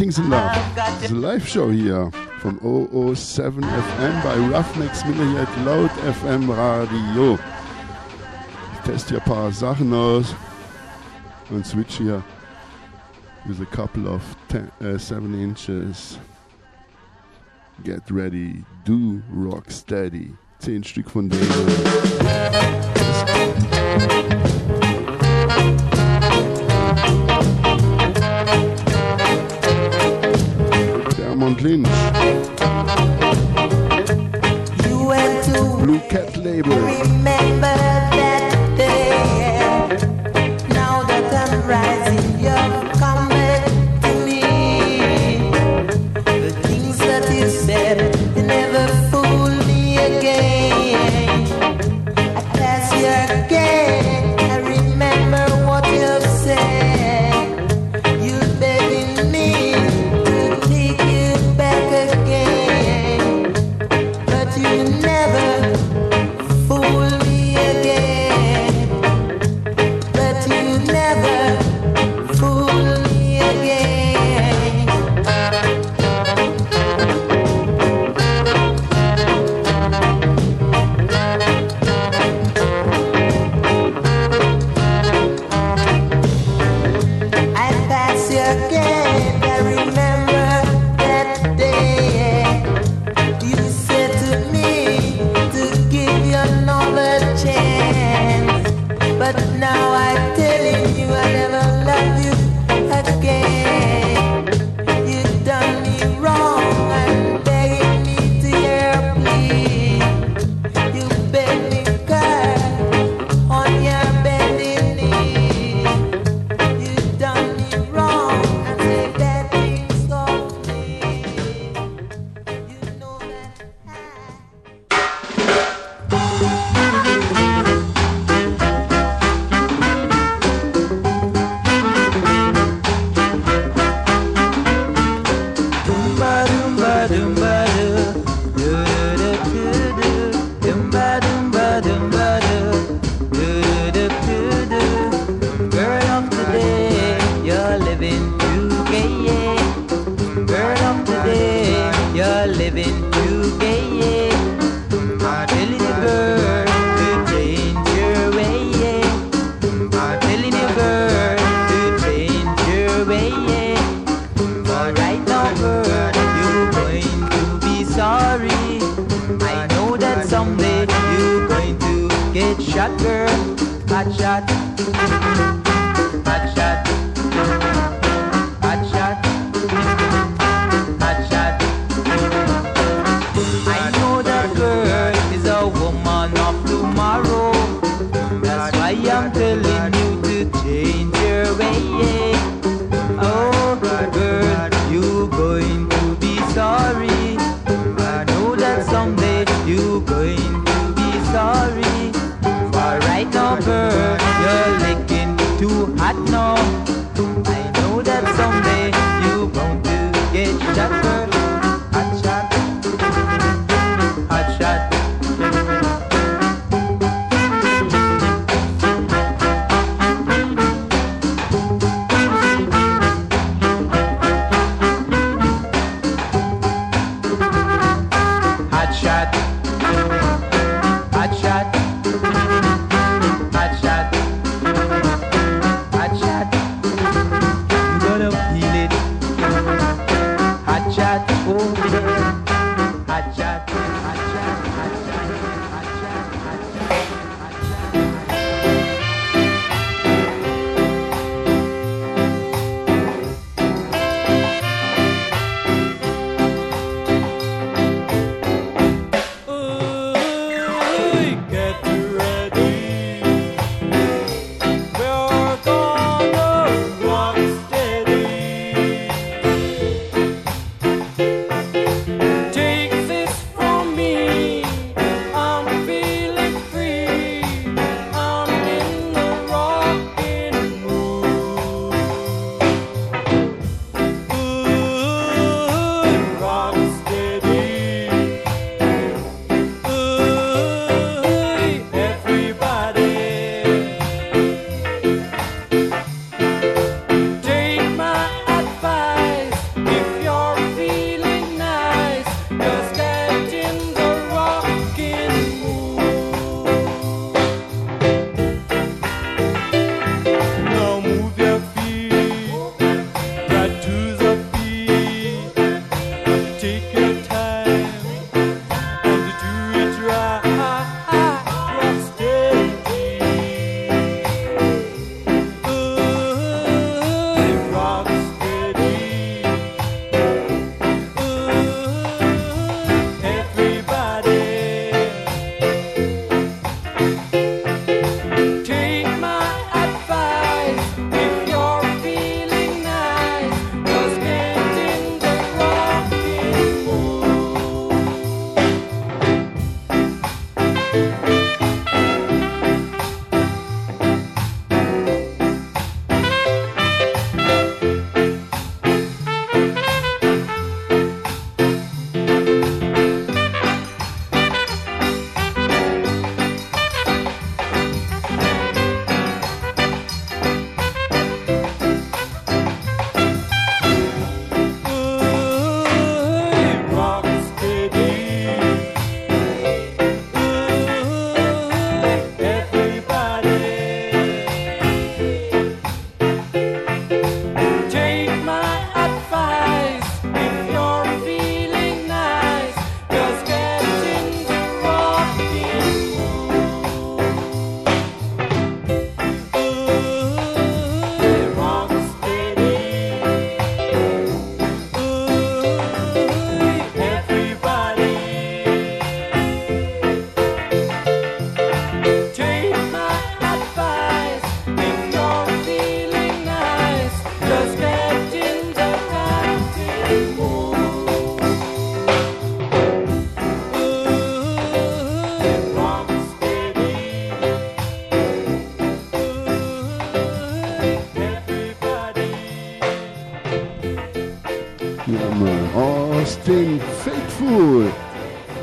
Nothing's love. It's a live show here from 007 FM by Ruffneck Smille here at Laut FM Radio. Test your hier ein paar Sachen aus switch here with a couple of ten, uh, 7 inches. Get ready, do rock steady. 10 Stück von denen. Blue Cat Label.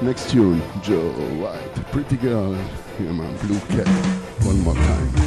Next tune, Joe White, Pretty Girl. Here, man, Blue Cat. One more time.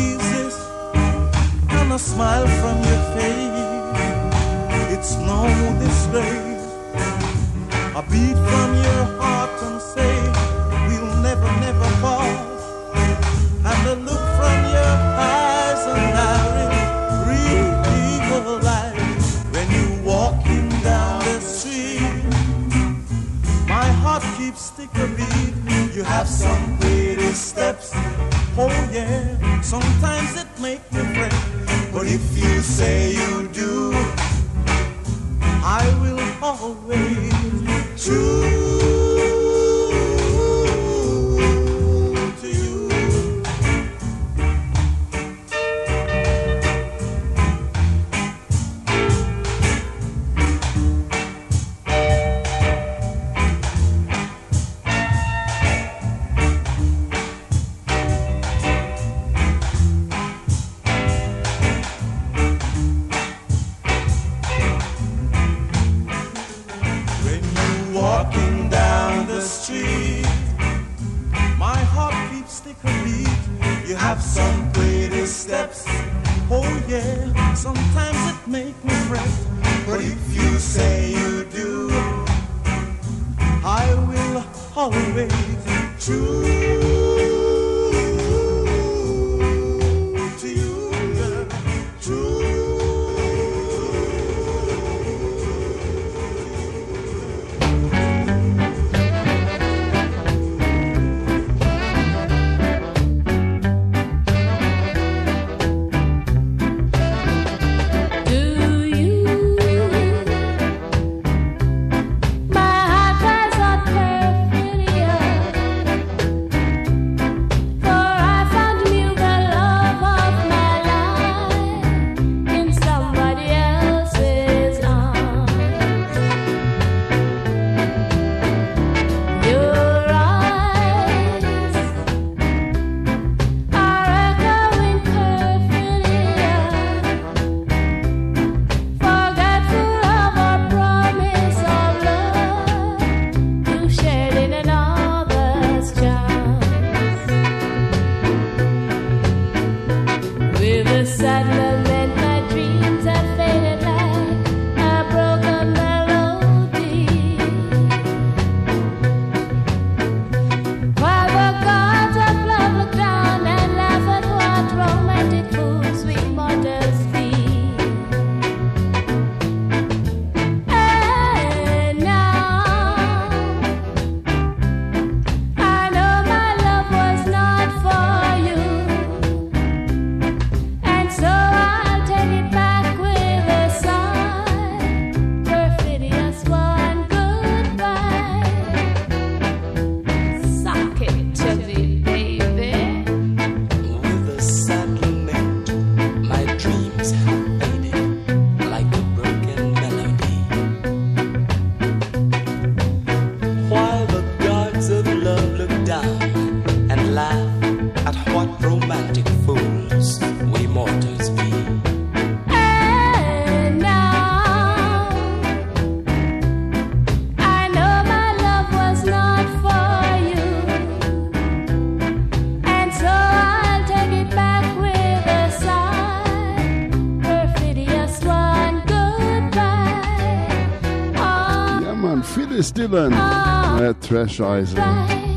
Phyllis Dillon, uh, Trash Eyes.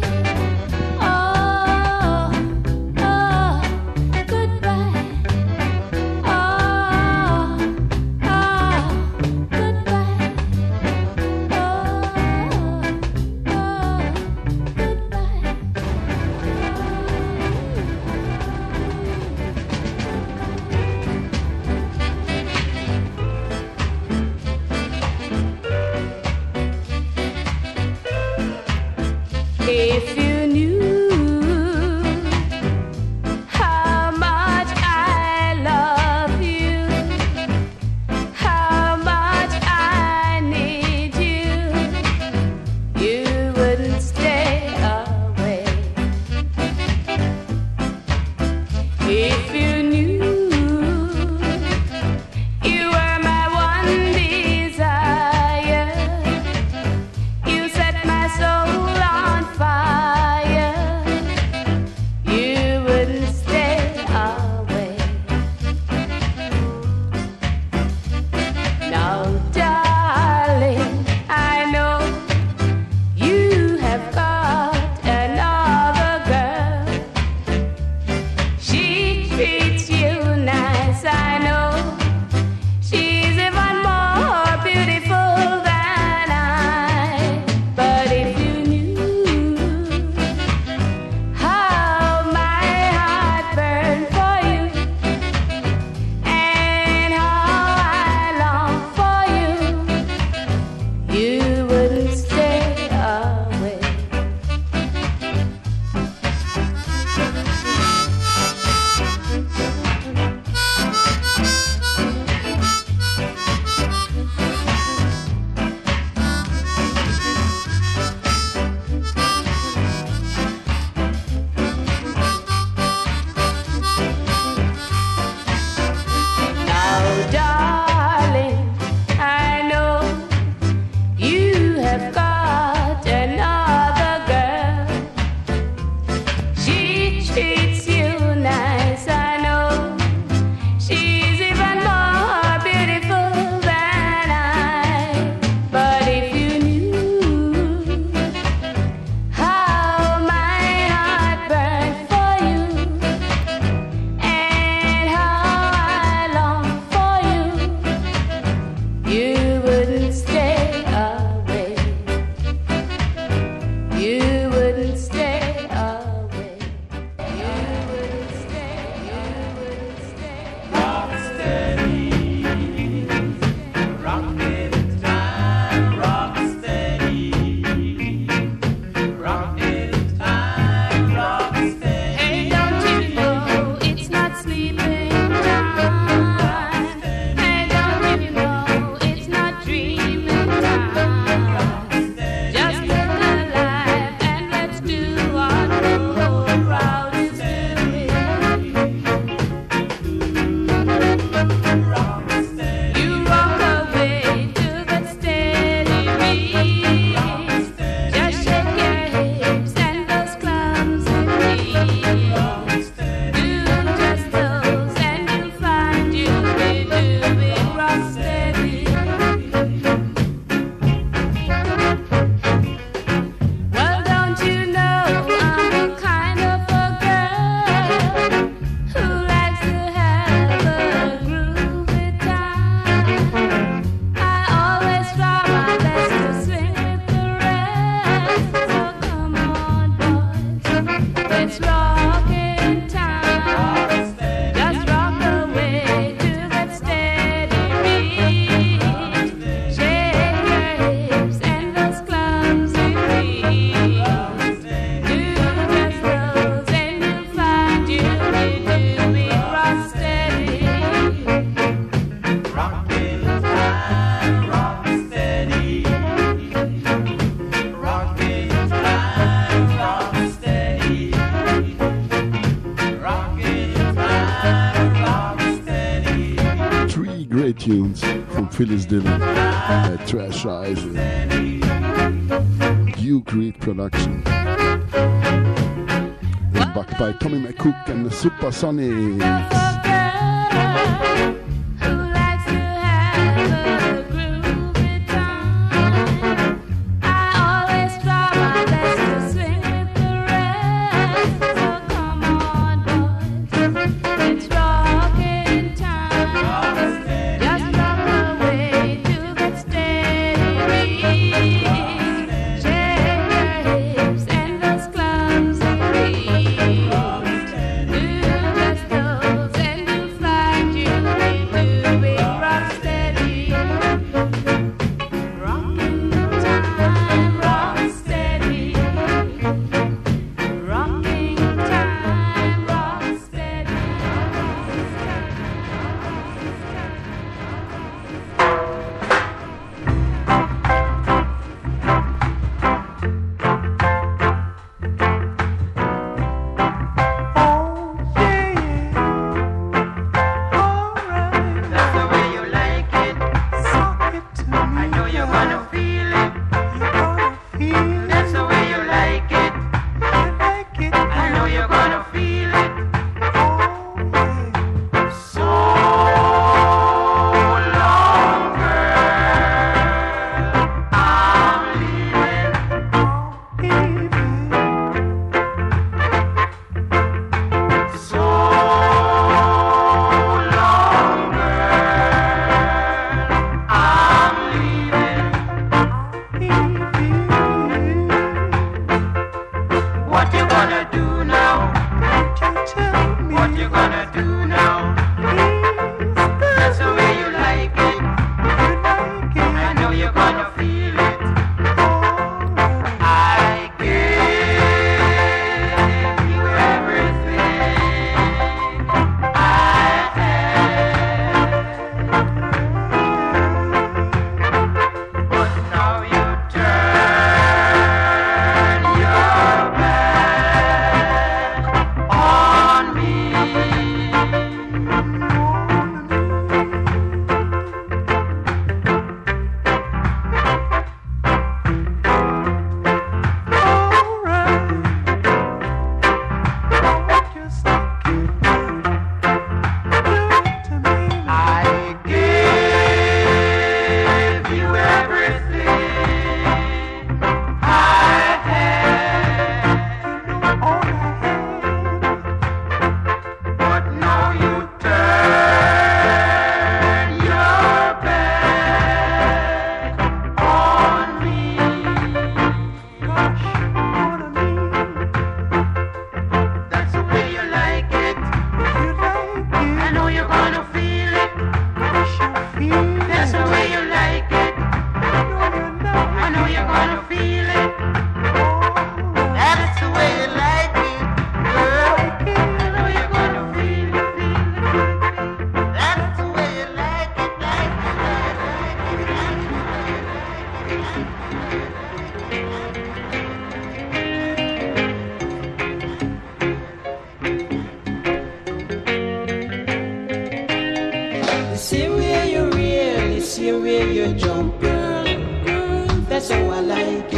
Phyllis Dillon, uh, Trash Eyes, Duke Reid Production. And back by Tommy McCook and the Supersonics. Jamaican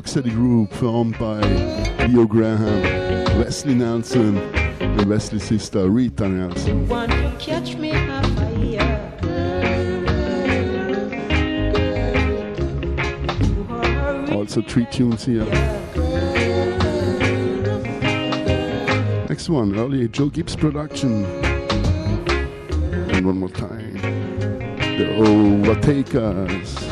rocksteady group formed by Leo Graham, Leslie Nelson, and Leslie's sister Rita Nelson. Also three tunes here. Next one, early Joe Gibbs production. And one more time. The Overtakers.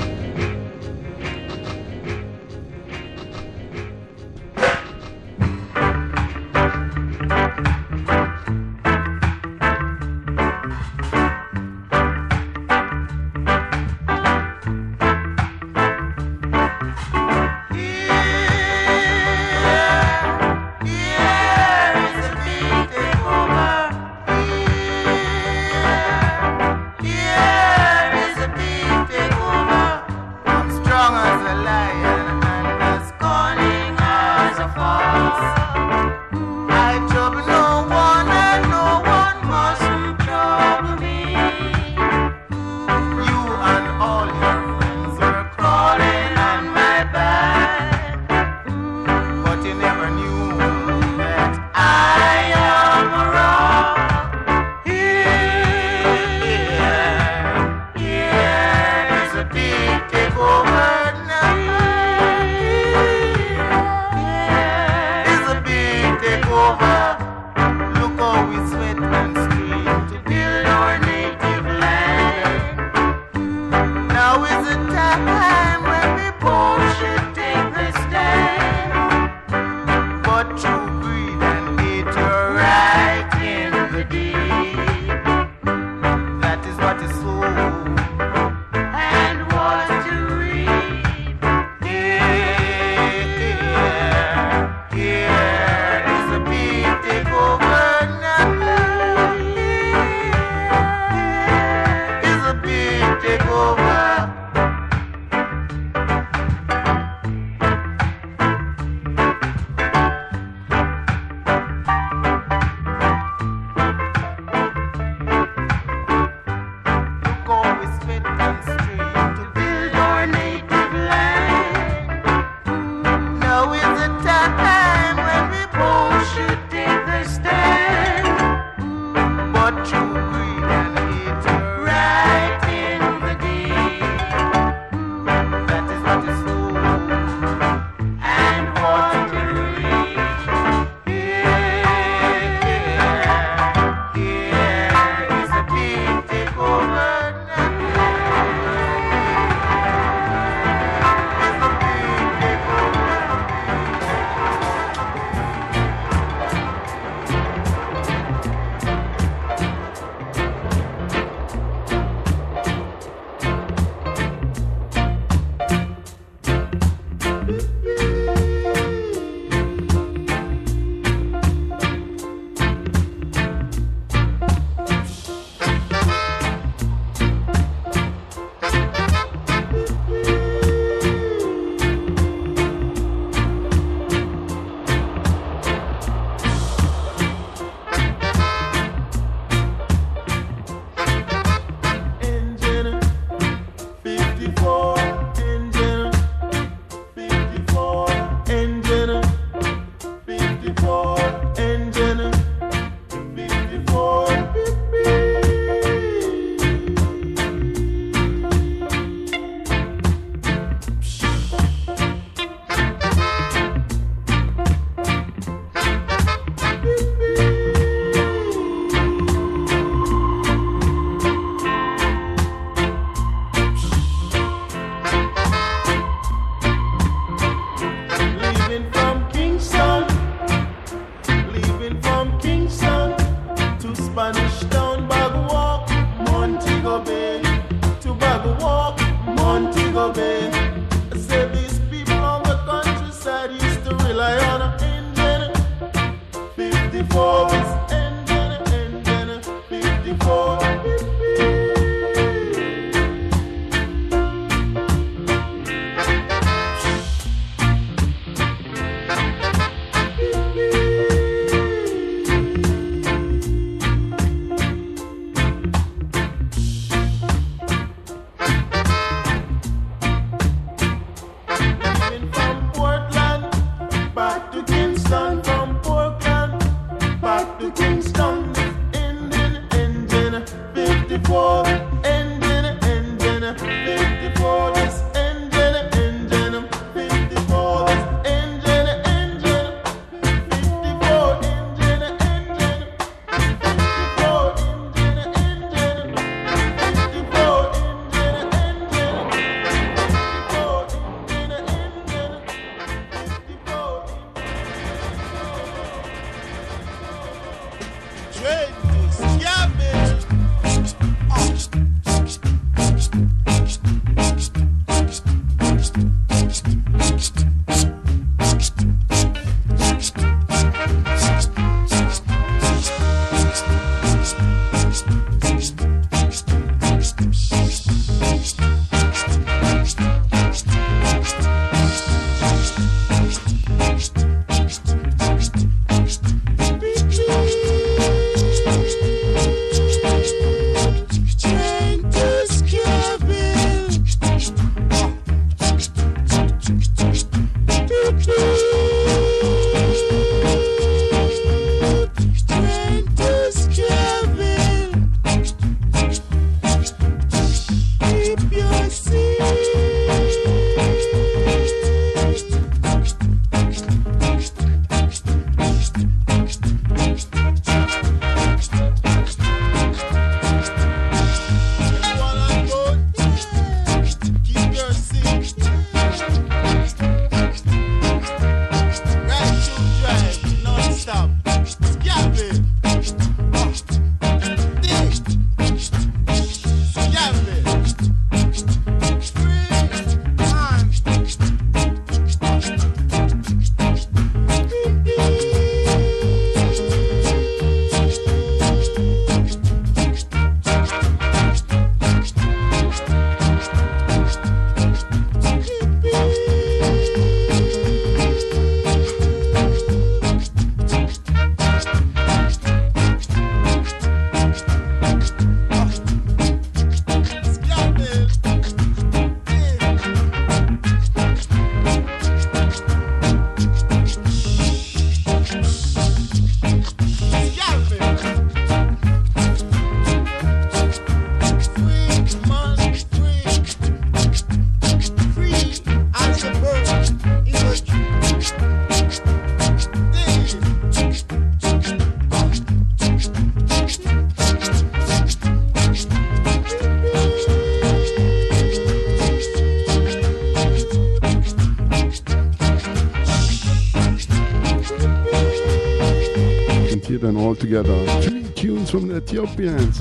All together. Three tunes from the Ethiopians.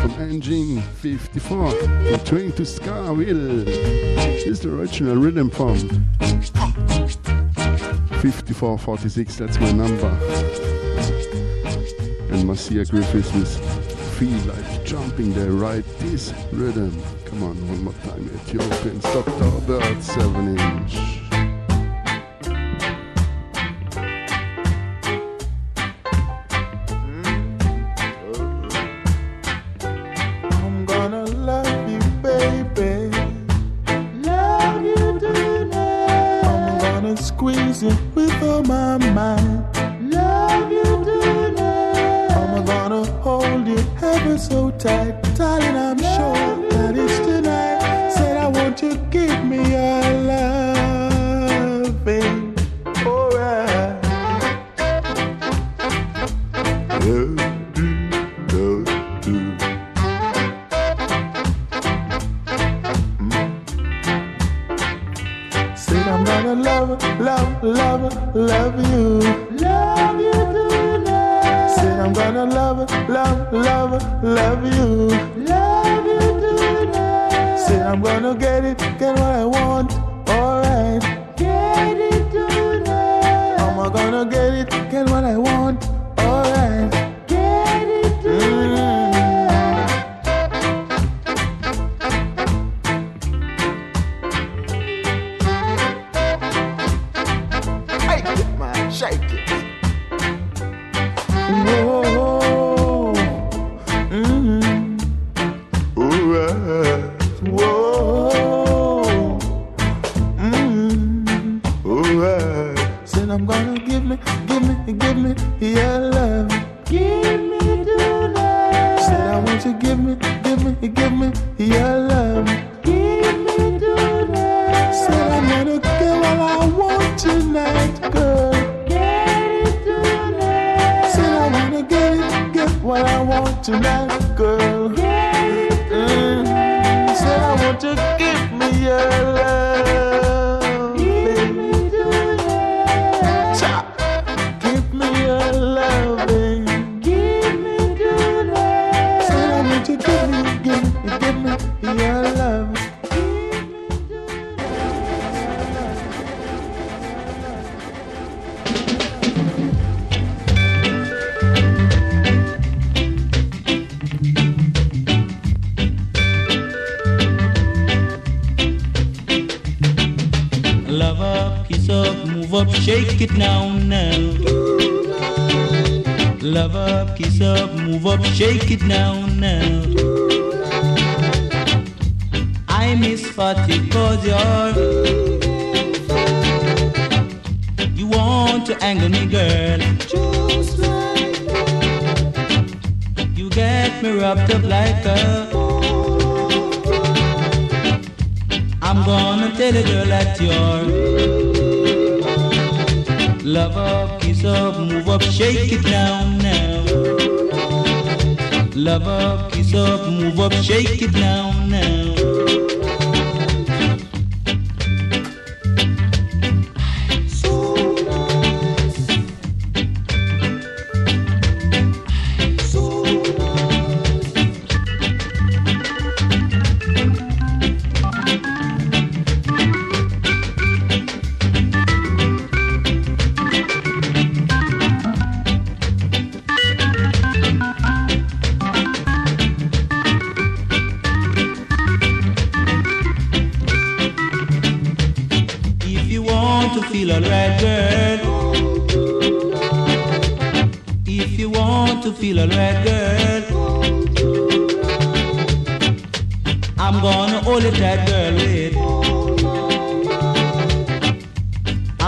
From Engine 54. From Train to Skaville. This is the original rhythm from 5446. That's my number. And Marcia Griffiths with Feel Like Jumping there, right? This rhythm. Come on, one more time. Ethiopians, Dr. Bird, 7 inch.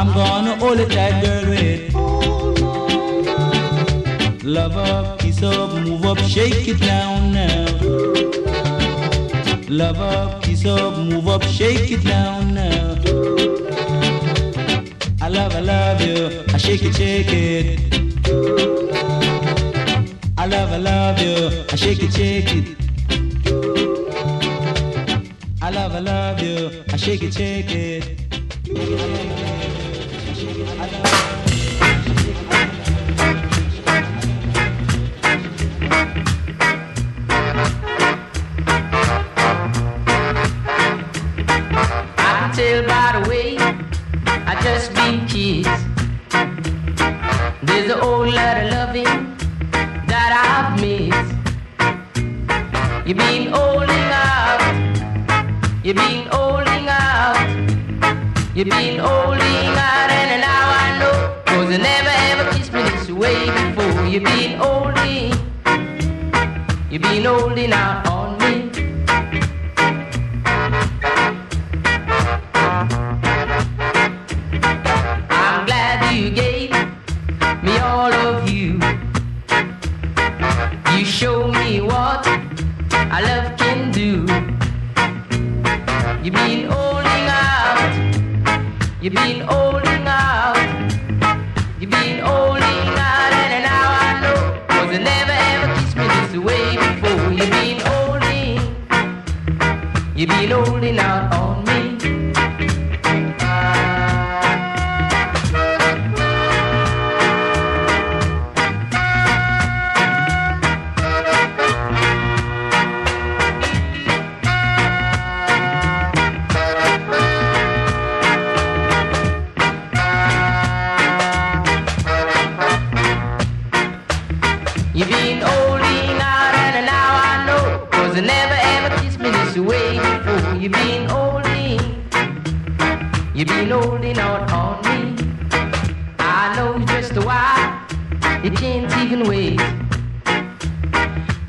I'm gonna hold it tight girl wait. Love up, kiss up, move up, shake it down now. Love up, kiss up, move up, shake it down now. I love, I love you, I shake it, shake it. I love, I love you, I shake it, shake it. I love, I love you, I shake it, shake it.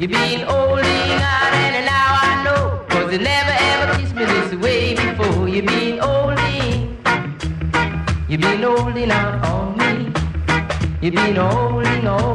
You've been holding out, and now I know. Cause you never ever kissed me this way before. You've been holding. You've been holding out on me. You've been holding on.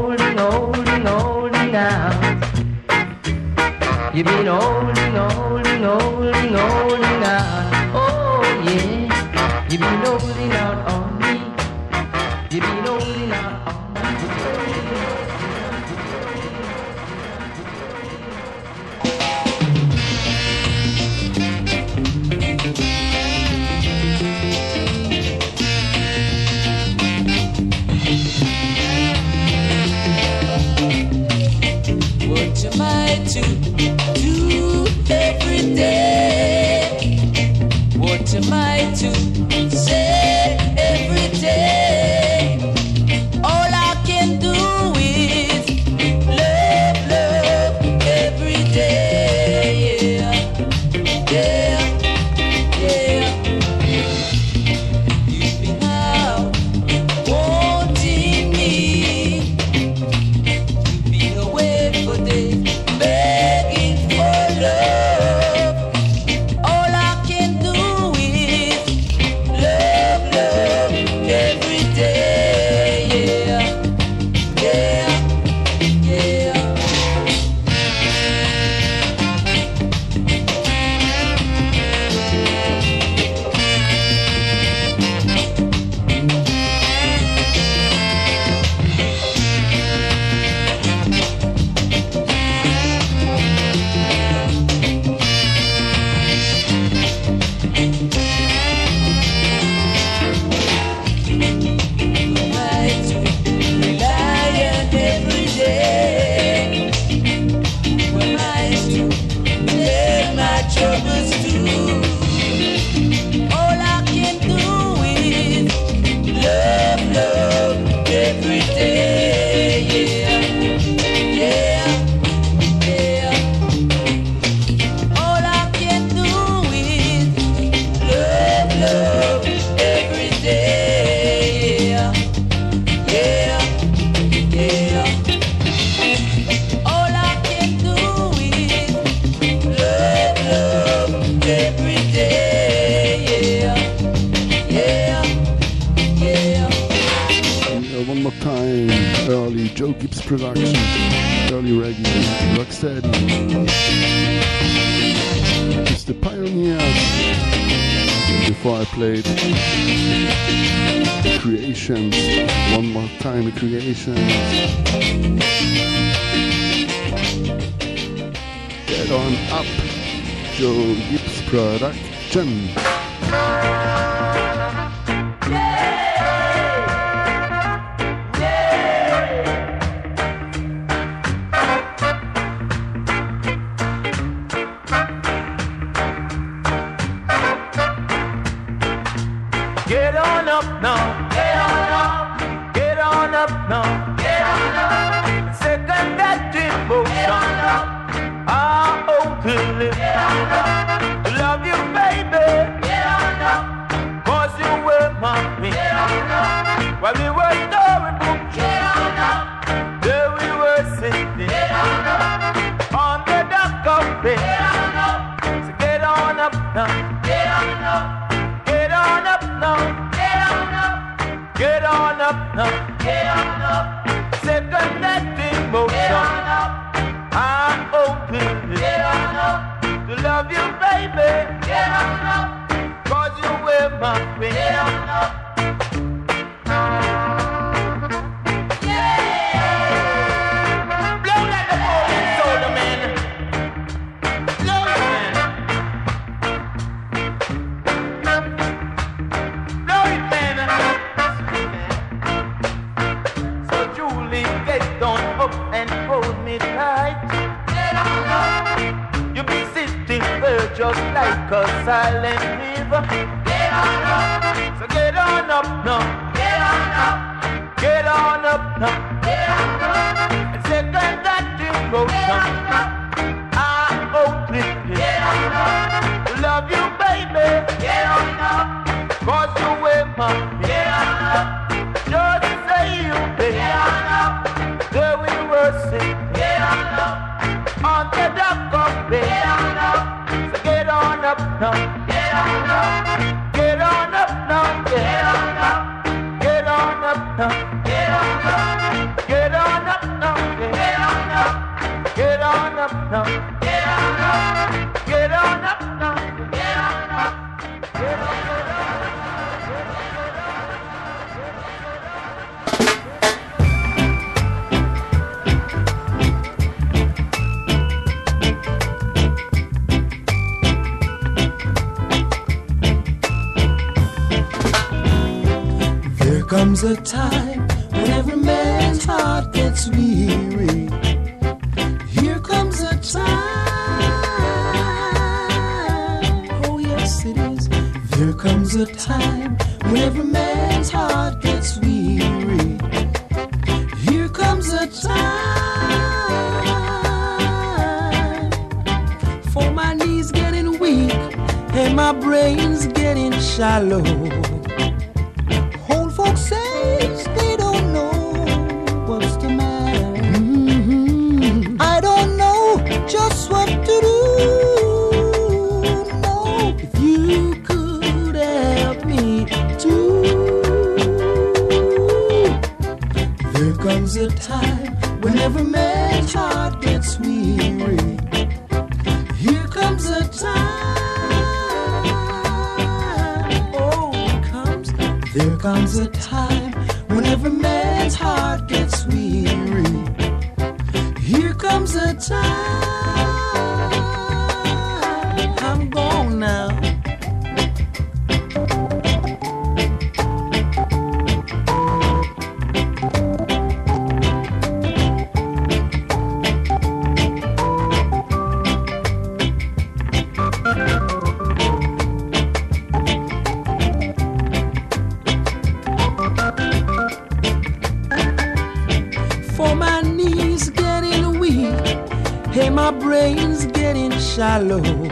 Get on up. Get on up now, get on up. Get on up now, get on up. Second that emotion, get on up. I open, get on up. To love you, baby, get on up. Cause you wear my ring, get on up. Just like a silent river. Get on up. So get on up now. Get on up. Get on up now. Get on up. And second that devotion. I up now. Get on up. Get on up now. Get on up. Get on up now. Get on up. Get on up now. Get on up. Get on up now. Comes a time when every man's heart gets weary. Here comes a time. Oh, yes, it is. There comes a time when every man's heart gets weary. Here comes a time for my knees getting weak and my brain's getting shallow. Shallow.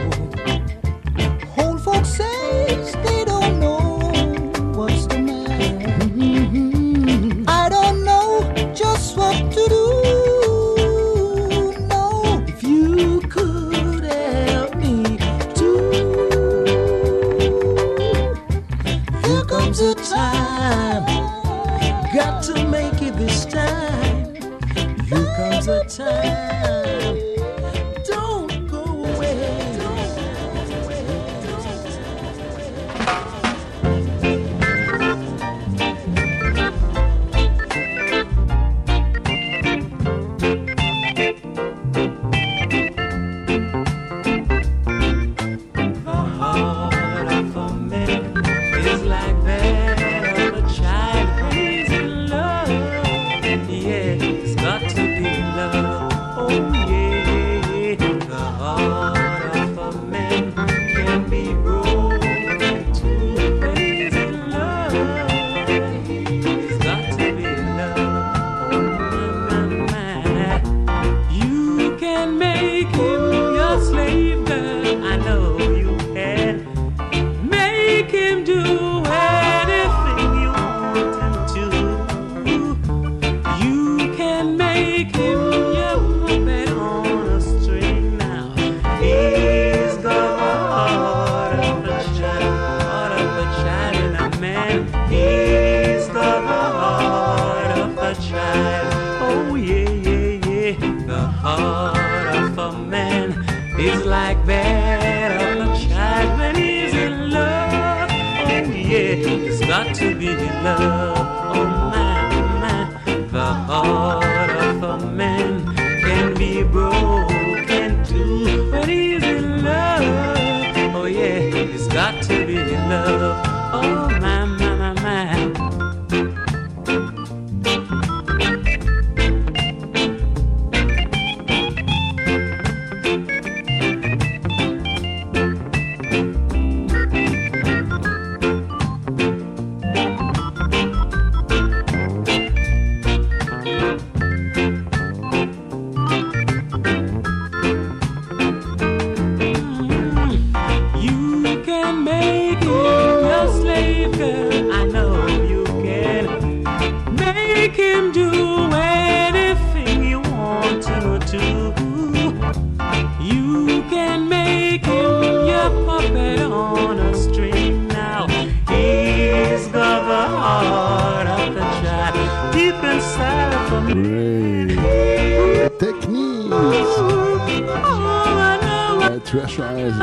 pressurizing.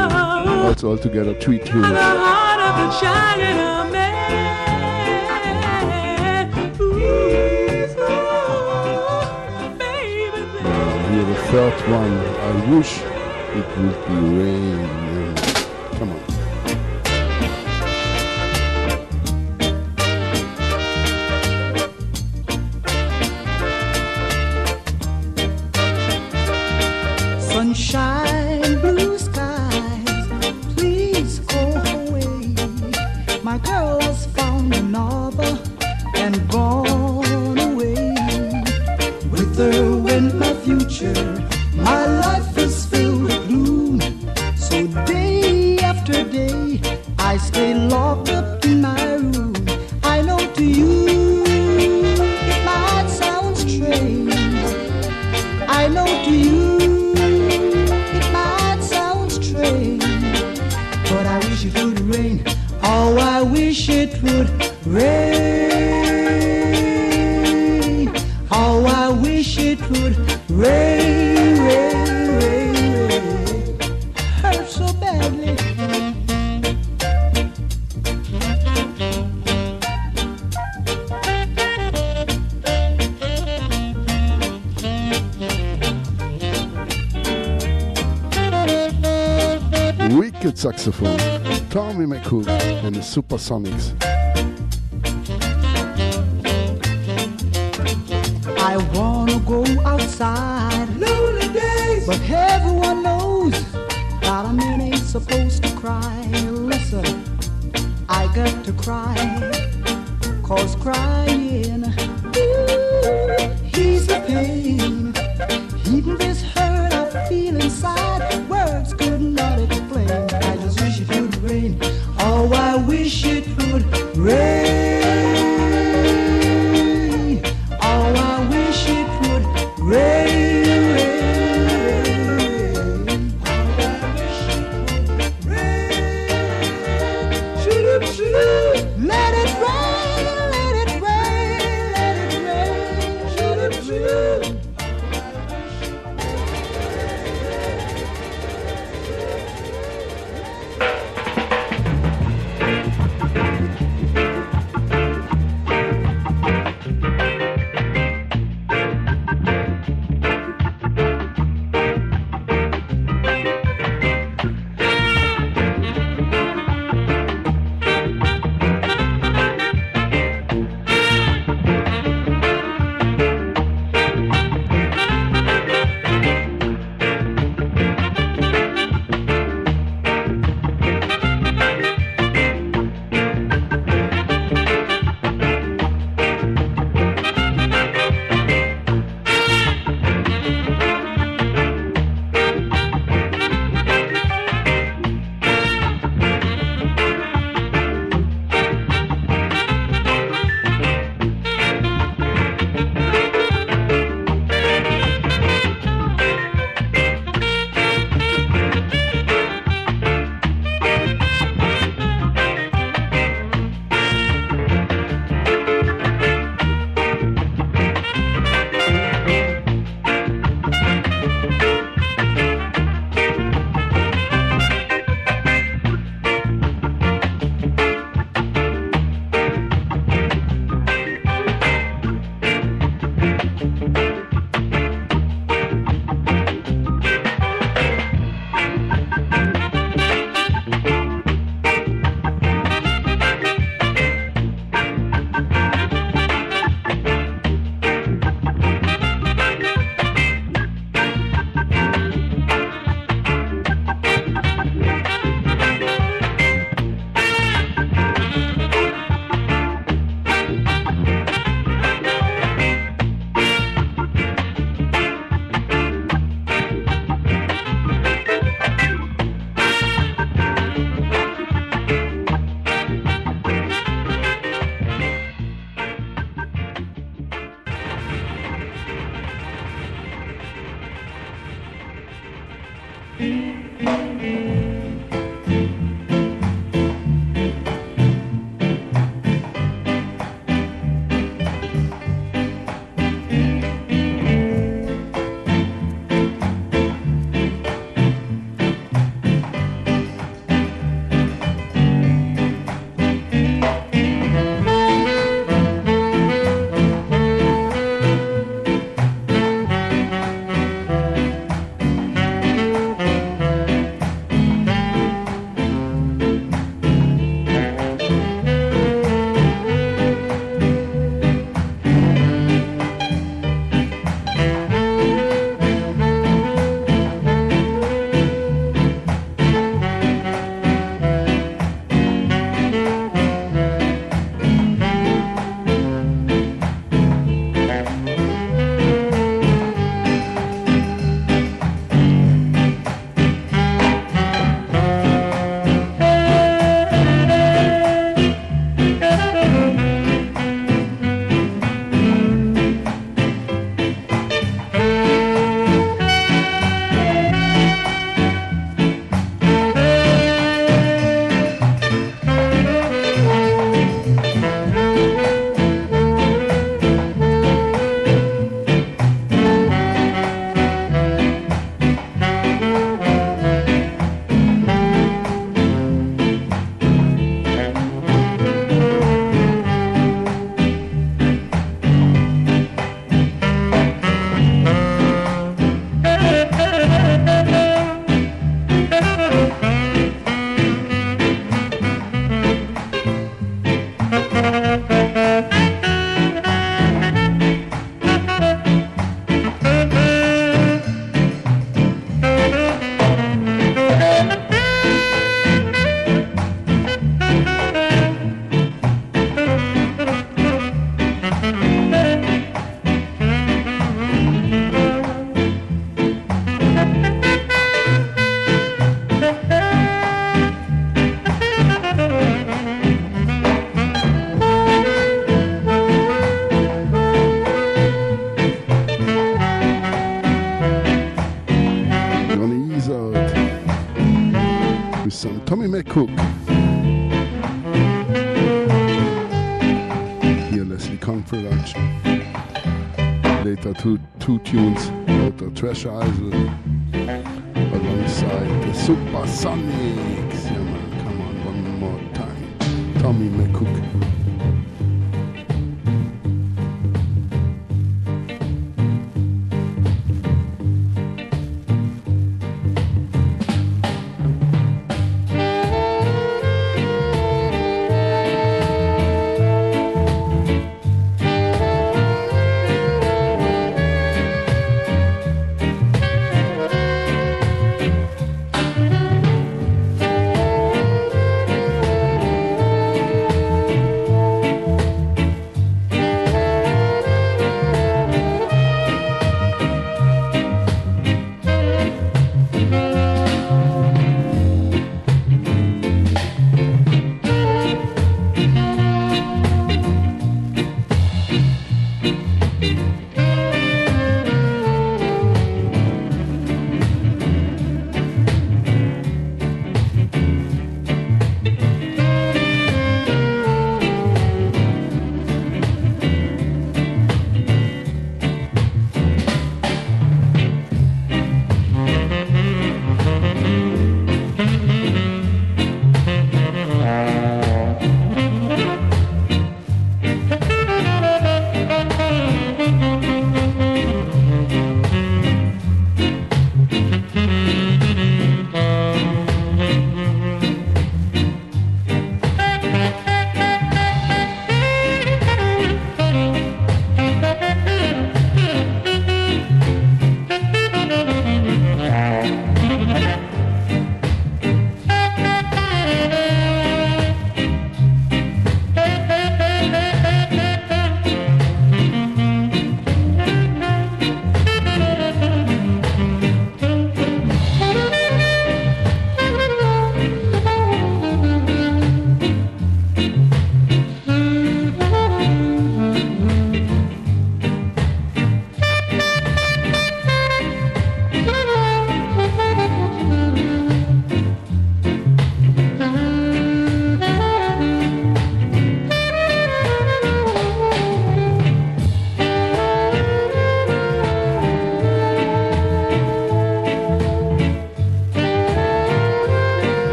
That's altogether three tunes. Here the third one. I wish it would be rain. Sonics. I wanna go outside. Lonely days. But everyone knows that a man ain't supposed to cry. Listen, I got to cry. Cause cry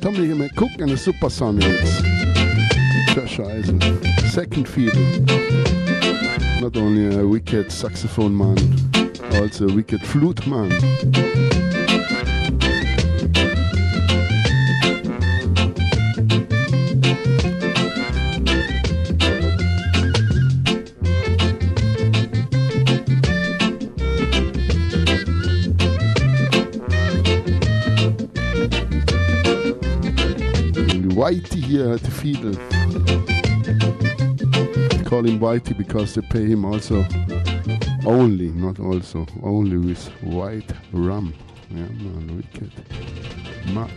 Tommy McCook and the Supersonics. Treasure Island. Second fiddle. Not only a wicked saxophone man, also a wicked flute man. Whitey here at the fiddle. Call him Whitey because they pay him also only, not also, only with white rum. Yeah, man, wicked. Mad.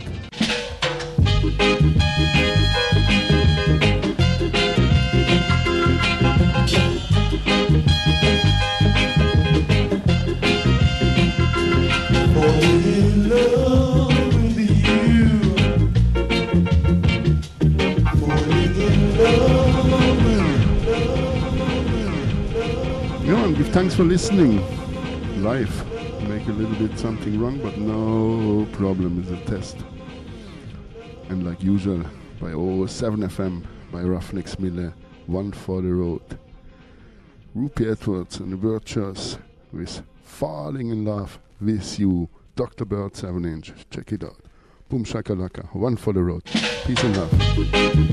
Thanks for listening. Live. Make a little bit something wrong, but no problem. It's a test. And like usual, by 07 FM, by Ruffneck Smille, One for the Road. Rupie Edwards and the Virtues with Falling in Love with You. Dr. Bird 7 inch. Check it out. Boom shakalaka. One for the road. Peace and love.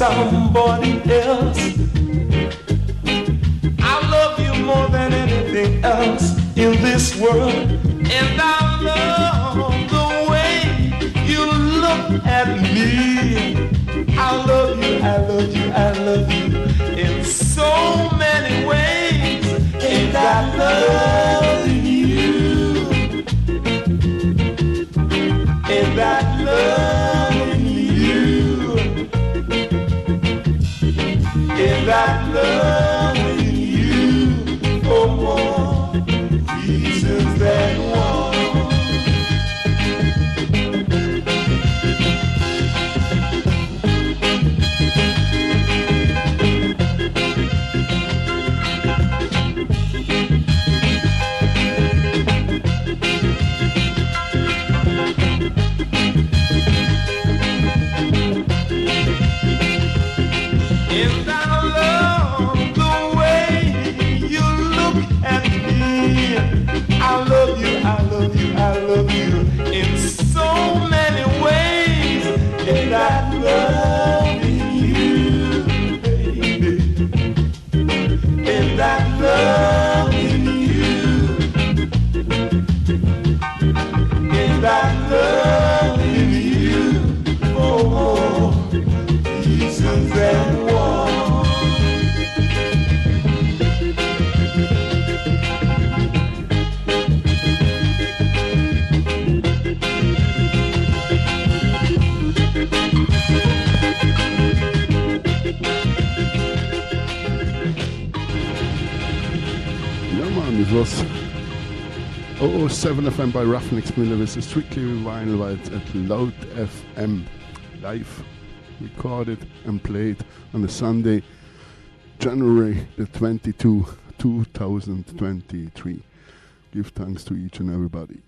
Somebody else, I love you more than anything else in this world. And I me. I love you, I love you, I love you in so many ways. And I love 007 FM by Ruffneck Smille with a strictly vinyl right at Laut FM live recorded and played on the Sunday, January the 22, 2023. Give thanks to each and everybody.